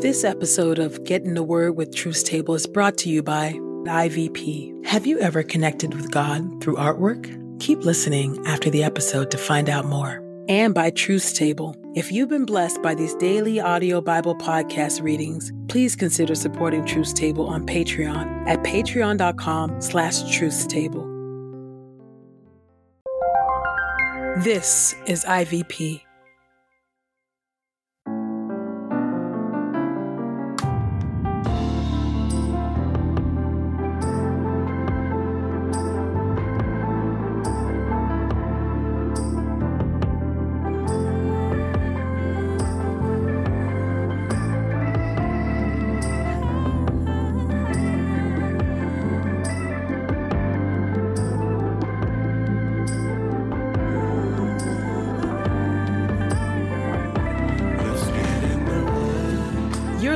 This episode of Get in the Word with Truth's Table is brought to you by IVP. Have you ever connected with God through artwork? Keep listening after the episode to find out more. And by Truth's Table. If you've been blessed by these daily audio Bible podcast readings, please consider supporting Truth's Table on Patreon at patreon.com slash truthstable. This is IVP.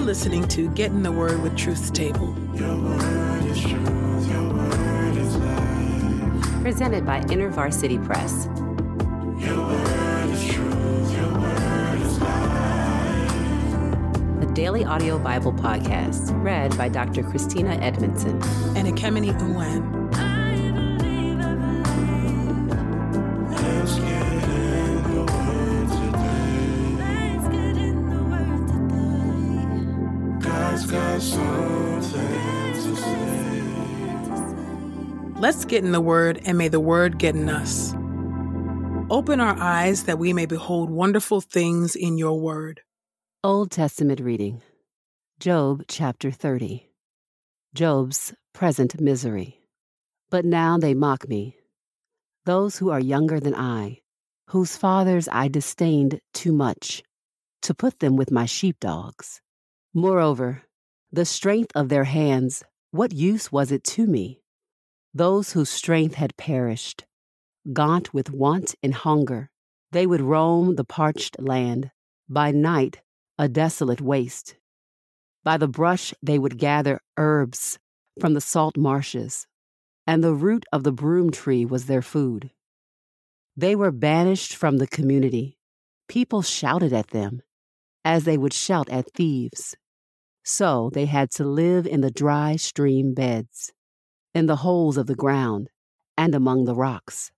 Listening to Get in the Word with Truth's Table. Presented by InterVarsity Press. Your word is truth, Your Word is Light. the Daily Audio Bible Podcast, read by Dr. Christina Edmondson. And Ekemini Uwan. Get in the Word, and may the Word get in us. Open our eyes that we may behold wonderful things in your Word. Old Testament reading Job chapter 30. Job's present misery. But now they mock me. Those who are younger than I, whose fathers I disdained too much, to put them with my sheepdogs. Moreover, the strength of their hands, what use was it to me? Those whose strength had perished, gaunt with want and hunger, they would roam the parched land, by night a desolate waste. By the brush they would gather herbs from the salt marshes, and the root of the broom tree was their food. They were banished from the community. People shouted at them, as they would shout at thieves. So they had to live in the dry stream beds in the holes of the ground, and among the rocks.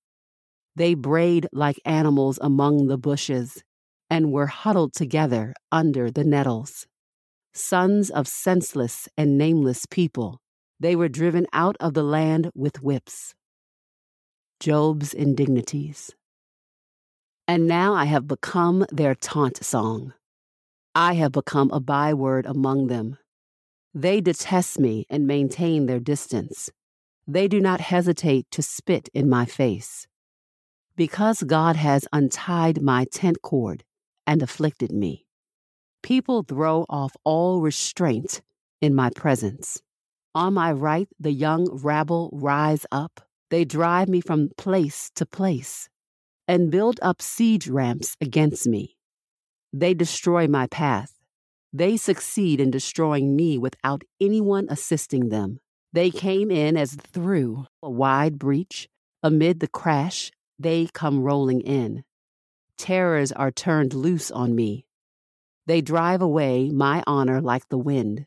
They brayed like animals among the bushes, and were huddled together under the nettles. Sons of senseless and nameless people, they were driven out of the land with whips. Job's indignities. And now I have become their taunt song. I have become a byword among them. They detest me and maintain their distance. They do not hesitate to spit in my face. Because God has untied my tent cord and afflicted me, people throw off all restraint in my presence. On my right, the young rabble rise up. They drive me from place to place and build up siege ramps against me. They destroy my path. They succeed in destroying me without anyone assisting them. They came in as through a wide breach. Amid the crash, they come rolling in. Terrors are turned loose on me. They drive away my honor like the wind.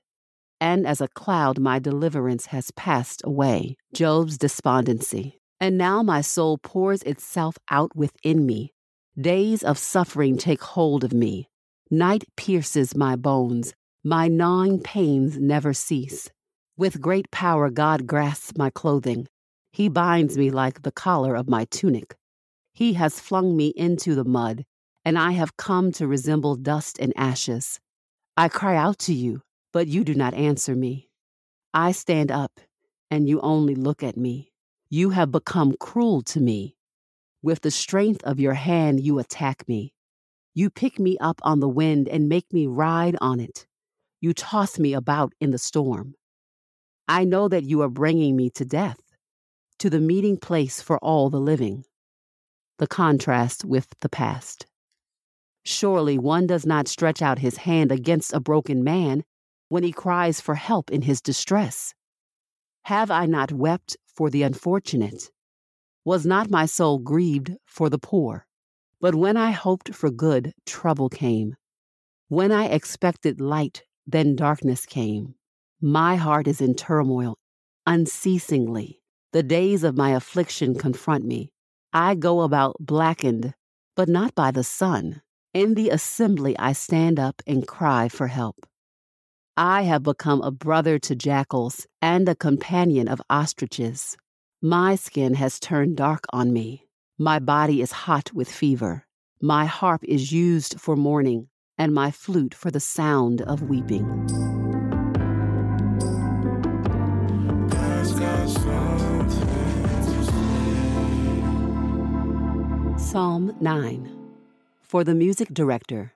And as a cloud, my deliverance has passed away. Job's despondency. And now my soul pours itself out within me. Days of suffering take hold of me. Night pierces my bones. My gnawing pains never cease. With great power, God grasps my clothing. He binds me like the collar of my tunic. He has flung me into the mud, and I have come to resemble dust and ashes. I cry out to you, but you do not answer me. I stand up, and you only look at me. You have become cruel to me. With the strength of your hand, you attack me. You pick me up on the wind and make me ride on it. You toss me about in the storm. I know that you are bringing me to death, to the meeting place for all the living. The contrast with the past. Surely one does not stretch out his hand against a broken man when he cries for help in his distress. Have I not wept for the unfortunate? Was not my soul grieved for the poor? But when I hoped for good, trouble came. When I expected light, then darkness came. My heart is in turmoil unceasingly. The days of my affliction confront me. I go about blackened, but not by the sun. In the assembly, I stand up and cry for help. I have become a brother to jackals and a companion of ostriches. My skin has turned dark on me. My body is hot with fever. My harp is used for mourning, and my flute for the sound of weeping. Psalm 9 For the music director,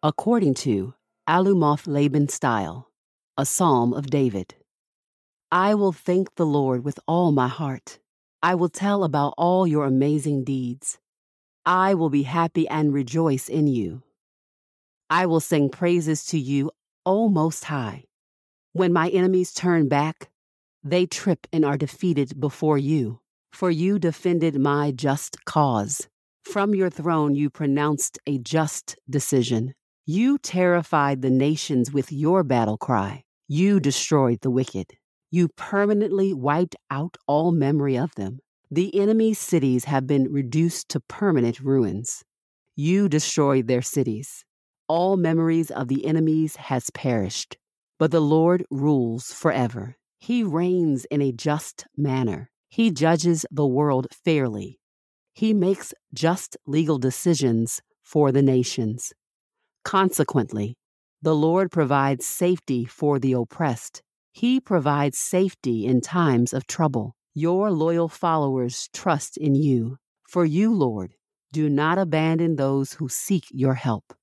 according to Alumoth Labben style, a psalm of David. I will thank the Lord with all my heart. I will tell about all your amazing deeds. I will be happy and rejoice in you. I will sing praises to you, O Most High. When my enemies turn back, they trip and are defeated before you, for you defended my just cause. From your throne you pronounced a just decision. You terrified the nations with your battle cry. You destroyed the wicked. You permanently wiped out all memory of them. The enemy's cities have been reduced to permanent ruins. You destroyed their cities. All memories of the enemies has perished. But the Lord rules forever. He reigns in a just manner. He judges the world fairly. He makes just legal decisions for the nations. Consequently, the Lord provides safety for the oppressed. He provides safety in times of trouble. Your loyal followers trust in you. For you, Lord, do not abandon those who seek your help.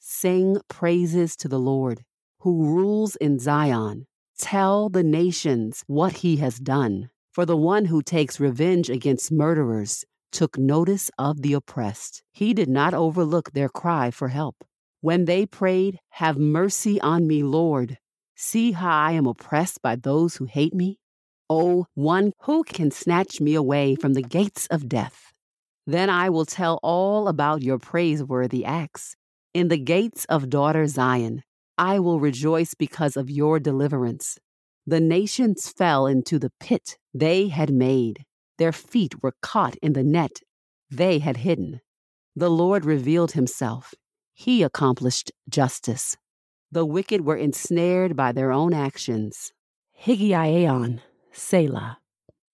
Sing praises to the Lord, who rules in Zion. Tell the nations what he has done. For the one who takes revenge against murderers took notice of the oppressed. He did not overlook their cry for help. When they prayed, Have mercy on me, Lord. See how I am oppressed by those who hate me? Oh, one who can snatch me away from the gates of death. Then I will tell all about your praiseworthy acts. In the gates of daughter Zion, I will rejoice because of your deliverance. The nations fell into the pit they had made. Their feet were caught in the net they had hidden. The Lord revealed himself he accomplished justice. The wicked were ensnared by their own actions. Higgaion, Selah.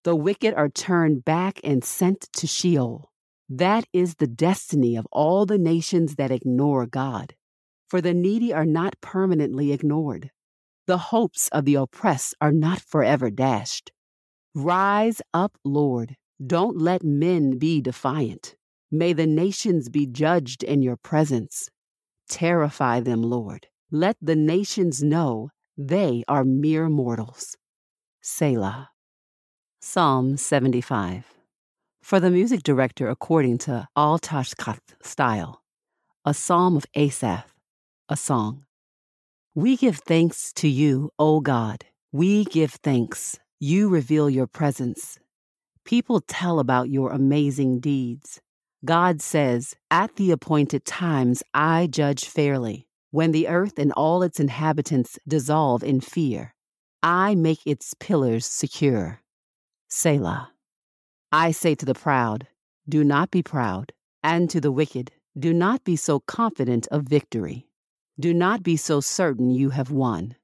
The wicked are turned back and sent to Sheol. That is the destiny of all the nations that ignore God. For the needy are not permanently ignored. The hopes of the oppressed are not forever dashed. Rise up, Lord. Don't let men be defiant. May the nations be judged in your presence. Terrify them, Lord. Let the nations know they are mere mortals. Selah. Psalm 75. For the music director according to Al Tashcheth style, a psalm of Asaph, a song. We give thanks to you, O God. We give thanks. You reveal your presence. People tell about your amazing deeds. God says, At the appointed times I judge fairly. When the earth and all its inhabitants dissolve in fear, I make its pillars secure. Selah. I say to the proud, Do not be proud, and to the wicked, Do not be so confident of victory. Do not be so certain you have won.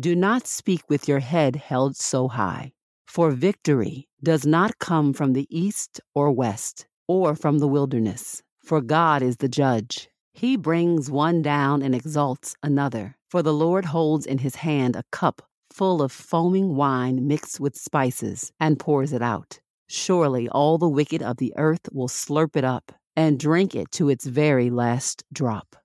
Do not speak with your head held so high, for victory does not come from the east or west or from the wilderness, for God is the judge. He brings one down and exalts another, for the Lord holds in his hand a cup full of foaming wine mixed with spices and pours it out. Surely all the wicked of the earth will slurp it up and drink it to its very last drop.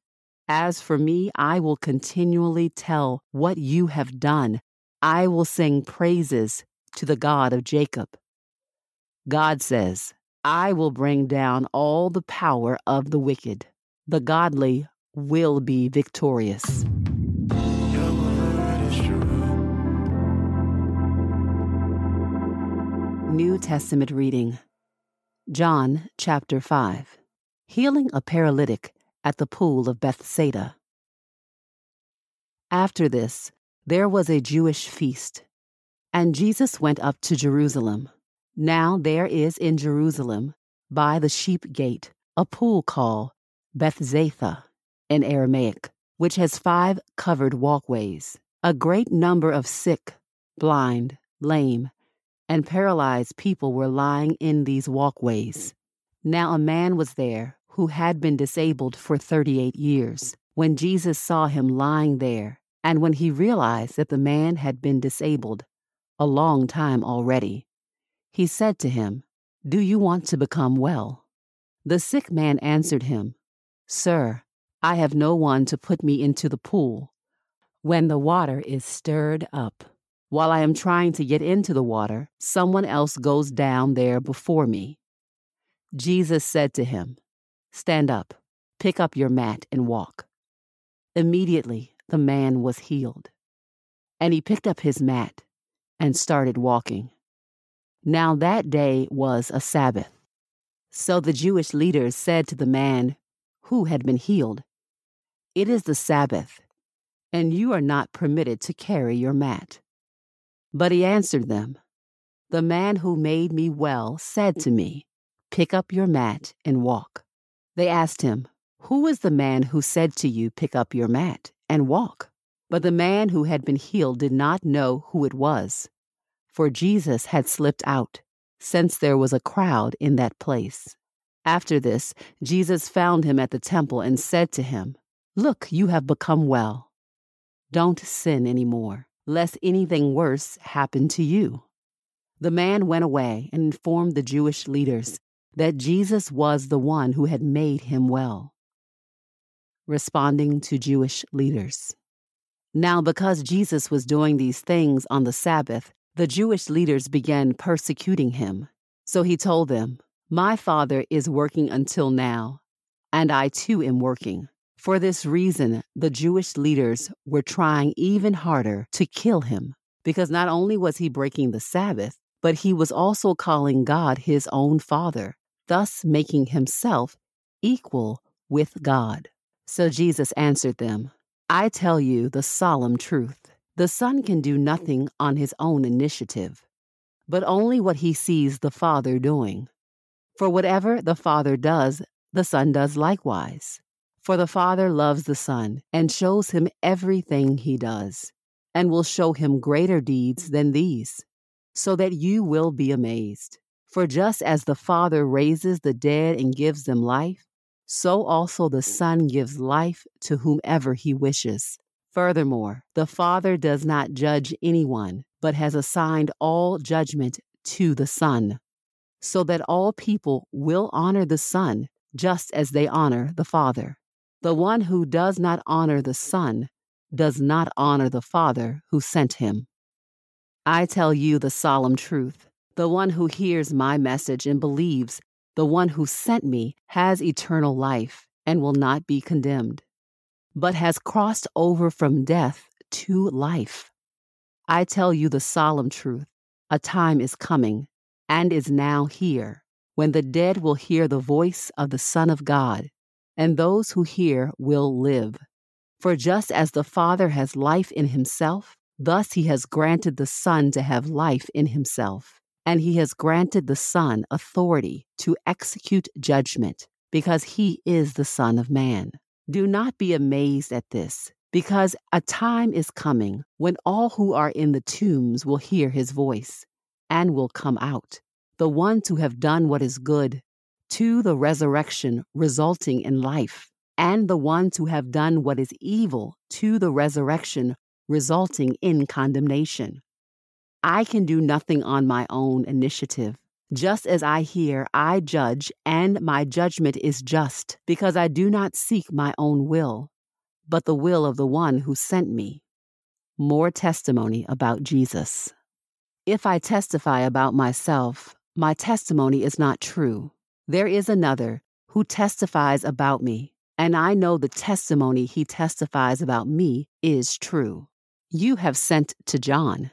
As for me, I will continually tell what you have done. I will sing praises to the God of Jacob. God says, I will bring down all the power of the wicked. The godly will be victorious. New Testament reading John chapter 5 Healing a paralytic at the pool of Bethesda. After this, there was a Jewish feast, and Jesus went up to Jerusalem. Now there is in Jerusalem, by the sheep gate, a pool called Bethzatha in Aramaic, which has five covered walkways. A great number of sick, blind, lame, and paralyzed people were lying in these walkways. Now a man was there who had been disabled for 38 years. When Jesus saw him lying there, and when he realized that the man had been disabled a long time already, he said to him, Do you want to become well? The sick man answered him, Sir, I have no one to put me into the pool when the water is stirred up. While I am trying to get into the water, someone else goes down there before me. Jesus said to him, Stand up, pick up your mat, and walk. Immediately the man was healed. And he picked up his mat and started walking. Now that day was a Sabbath. So the Jewish leaders said to the man who had been healed, It is the Sabbath, and you are not permitted to carry your mat. But he answered them, The man who made me well said to me, Pick up your mat and walk. They asked him, Who is the man who said to you, Pick up your mat and walk? But the man who had been healed did not know who it was, for Jesus had slipped out, since there was a crowd in that place. After this, Jesus found him at the temple and said to him, Look, you have become well. Don't sin any more, lest anything worse happen to you. The man went away and informed the Jewish leaders that Jesus was the one who had made him well. Responding to Jewish leaders. Now, because Jesus was doing these things on the Sabbath, the Jewish leaders began persecuting him. So he told them, My Father is working until now, and I too am working. For this reason, the Jewish leaders were trying even harder to kill him, because not only was he breaking the Sabbath, but he was also calling God his own Father, thus making himself equal with God. So Jesus answered them, I tell you the solemn truth. The Son can do nothing on his own initiative, but only what he sees the Father doing. For whatever the Father does, the Son does likewise. For the Father loves the Son and shows him everything he does, and will show him greater deeds than these so that you will be amazed. For just as the Father raises the dead and gives them life, so also the Son gives life to whomever he wishes. Furthermore, the Father does not judge anyone, but has assigned all judgment to the Son, so that all people will honor the Son just as they honor the Father. The one who does not honor the Son does not honor the Father who sent him. I tell you the solemn truth. The one who hears my message and believes the one who sent me has eternal life and will not be condemned, but has crossed over from death to life. I tell you the solemn truth. A time is coming, and is now here, when the dead will hear the voice of the Son of God, and those who hear will live. For just as the Father has life in himself, Thus he has granted the Son to have life in himself, and he has granted the Son authority to execute judgment, because he is the Son of Man. Do not be amazed at this, because a time is coming when all who are in the tombs will hear his voice and will come out, the ones who have done what is good, to the resurrection resulting in life, and the ones who have done what is evil to the resurrection resulting in condemnation. I can do nothing on my own initiative. Just as I hear, I judge, and my judgment is just, because I do not seek my own will, but the will of the one who sent me. More testimony about Jesus. If I testify about myself, my testimony is not true. There is another who testifies about me, and I know the testimony he testifies about me is true you have sent to John,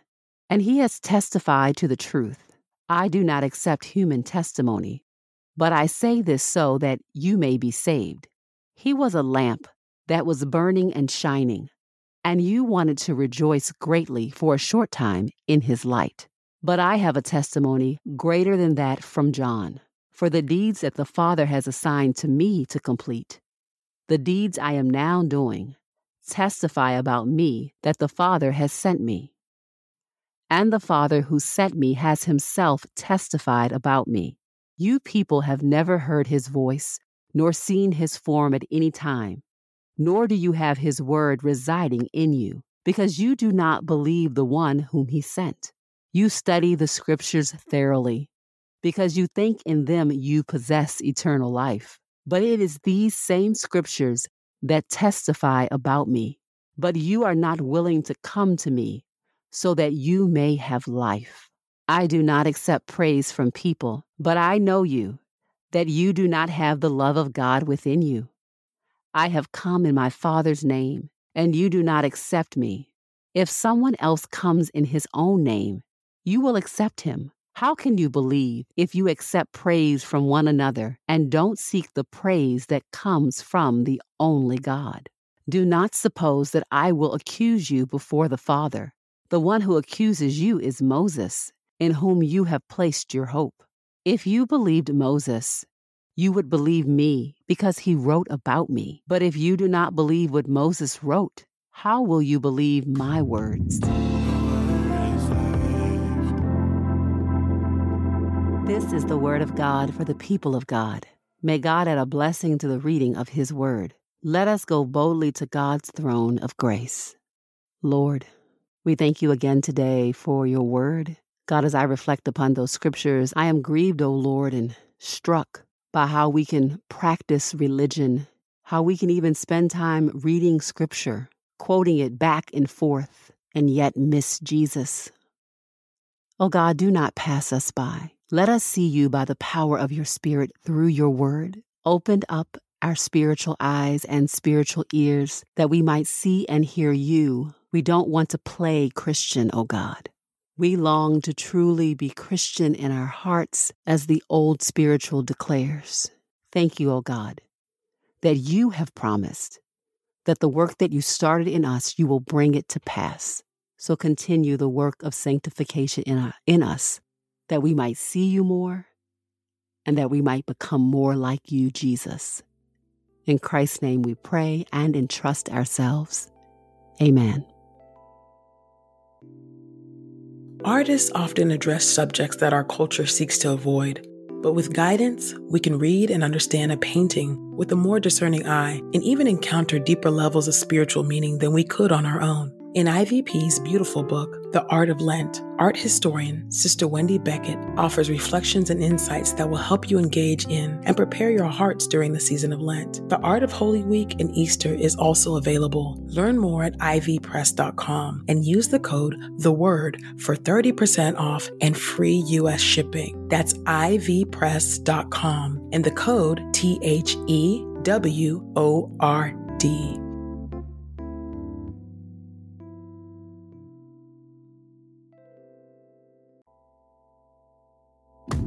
and he has testified to the truth. I do not accept human testimony, but I say this so that you may be saved. He was a lamp that was burning and shining, and you wanted to rejoice greatly for a short time in his light. But I have a testimony greater than that from John, for the deeds that the Father has assigned to me to complete, the deeds I am now doing, testify about me that the Father has sent me. And the Father who sent me has himself testified about me. You people have never heard his voice, nor seen his form at any time nor do you have his word residing in you, because you do not believe the one whom he sent. You study the scriptures thoroughly, because you think in them you possess eternal life. But it is these same scriptures that testify about me. But you are not willing to come to me so that you may have life. I do not accept praise from people, but I know you, that you do not have the love of God within you. I have come in my Father's name, and you do not accept me. If someone else comes in his own name, you will accept him. How can you believe if you accept praise from one another and don't seek the praise that comes from the only God? Do not suppose that I will accuse you before the Father. The one who accuses you is Moses, in whom you have placed your hope. If you believed Moses, you would believe me because he wrote about me. But if you do not believe what Moses wrote, how will you believe my words? This is the word of God for the people of God. May God add a blessing to the reading of his word. Let us go boldly to God's throne of grace. Lord, we thank you again today for your word. God, as I reflect upon those scriptures, I am grieved, O Lord, and struck by how we can practice religion, how we can even spend time reading scripture, quoting it back and forth, and yet miss Jesus. O God, do not pass us by. Let us see you by the power of your Spirit through your word. Open up our spiritual eyes and spiritual ears that we might see and hear you. We don't want to play Christian, O God. We long to truly be Christian in our hearts, as the old spiritual declares. Thank you, O God, that you have promised that the work that you started in us, you will bring it to pass. So continue the work of sanctification in, our, in us, that we might see you more and that we might become more like you, Jesus. In Christ's name we pray and entrust ourselves. Amen. Artists often address subjects that our culture seeks to avoid, but with guidance, we can read and understand a painting with a more discerning eye and even encounter deeper levels of spiritual meaning than we could on our own. In IVP's beautiful book, The Art of Lent, art historian Sister Wendy Beckett offers reflections and insights that will help you engage in and prepare your hearts during the season of Lent. The Art of Holy Week and Easter is also available. Learn more at ivpress.com and use the code The Word for 30% off and free US shipping. That's ivpress.com and the code T H E W O R D.